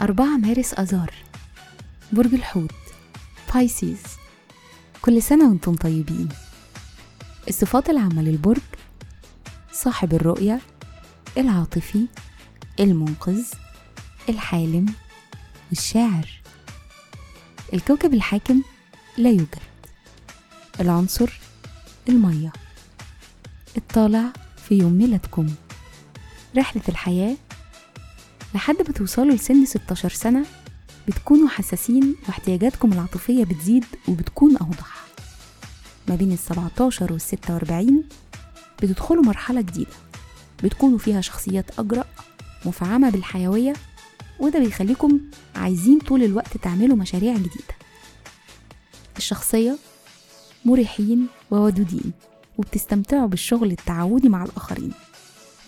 أربعة مارس أذار برج الحوت بايسيز كل سنة وأنتم طيبين. الصفات العامة للبرج صاحب الرؤية العاطفي المنقذ الحالم والشاعر الكوكب الحاكم لا يوجد. العنصر المية. الطالع في يوم ميلادكم. رحلة الحياة لحد ما توصلوا لسن 16 سنة بتكونوا حساسين واحتياجاتكم العاطفية بتزيد وبتكون أوضح. ما بين ال 17 وال 46 بتدخلوا مرحلة جديدة. بتكونوا فيها شخصيات أجرأ مفعمة بالحيوية وده بيخليكم عايزين طول الوقت تعملوا مشاريع جديدة. الشخصية مريحين وودودين وبتستمتعوا بالشغل التعاوني مع الآخرين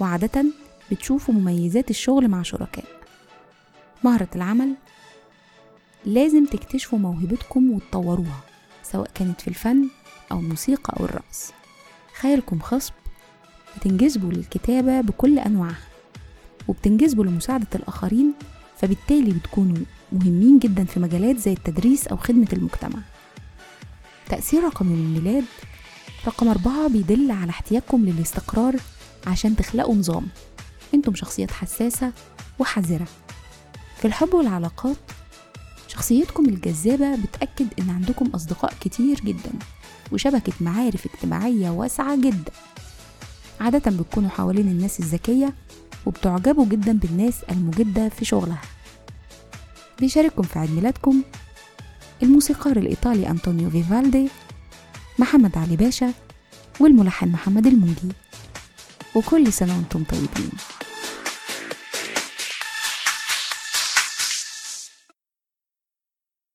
وعادة بتشوفوا مميزات الشغل مع شركاء. مهرة العمل لازم تكتشفوا موهبتكم وتطوروها سواء كانت في الفن أو الموسيقى أو الرقص. خيالكم خصب بتنجذبوا للكتابة بكل أنواعها وبتنجذبوا لمساعدة الآخرين فبالتالي بتكونوا مهمين جدا في مجالات زي التدريس أو خدمة المجتمع. تأثير رقم الميلاد رقم أربعة بيدل على احتياجكم للاستقرار عشان تخلقوا نظام. أنتم شخصيات حساسة وحذرة. في الحب والعلاقات شخصيتكم الجذابة بتأكد إن عندكم أصدقاء كتير جدا وشبكة معارف اجتماعية واسعة جدا. عادة بتكونوا حوالين الناس الذكية وبتعجبوا جدا بالناس المجدة في شغلها. بيشارككم في عيد ميلادكم الموسيقار الإيطالي أنطونيو فيفالدي محمد علي باشا والملحن محمد الموجي وكل سنة وأنتم طيبين.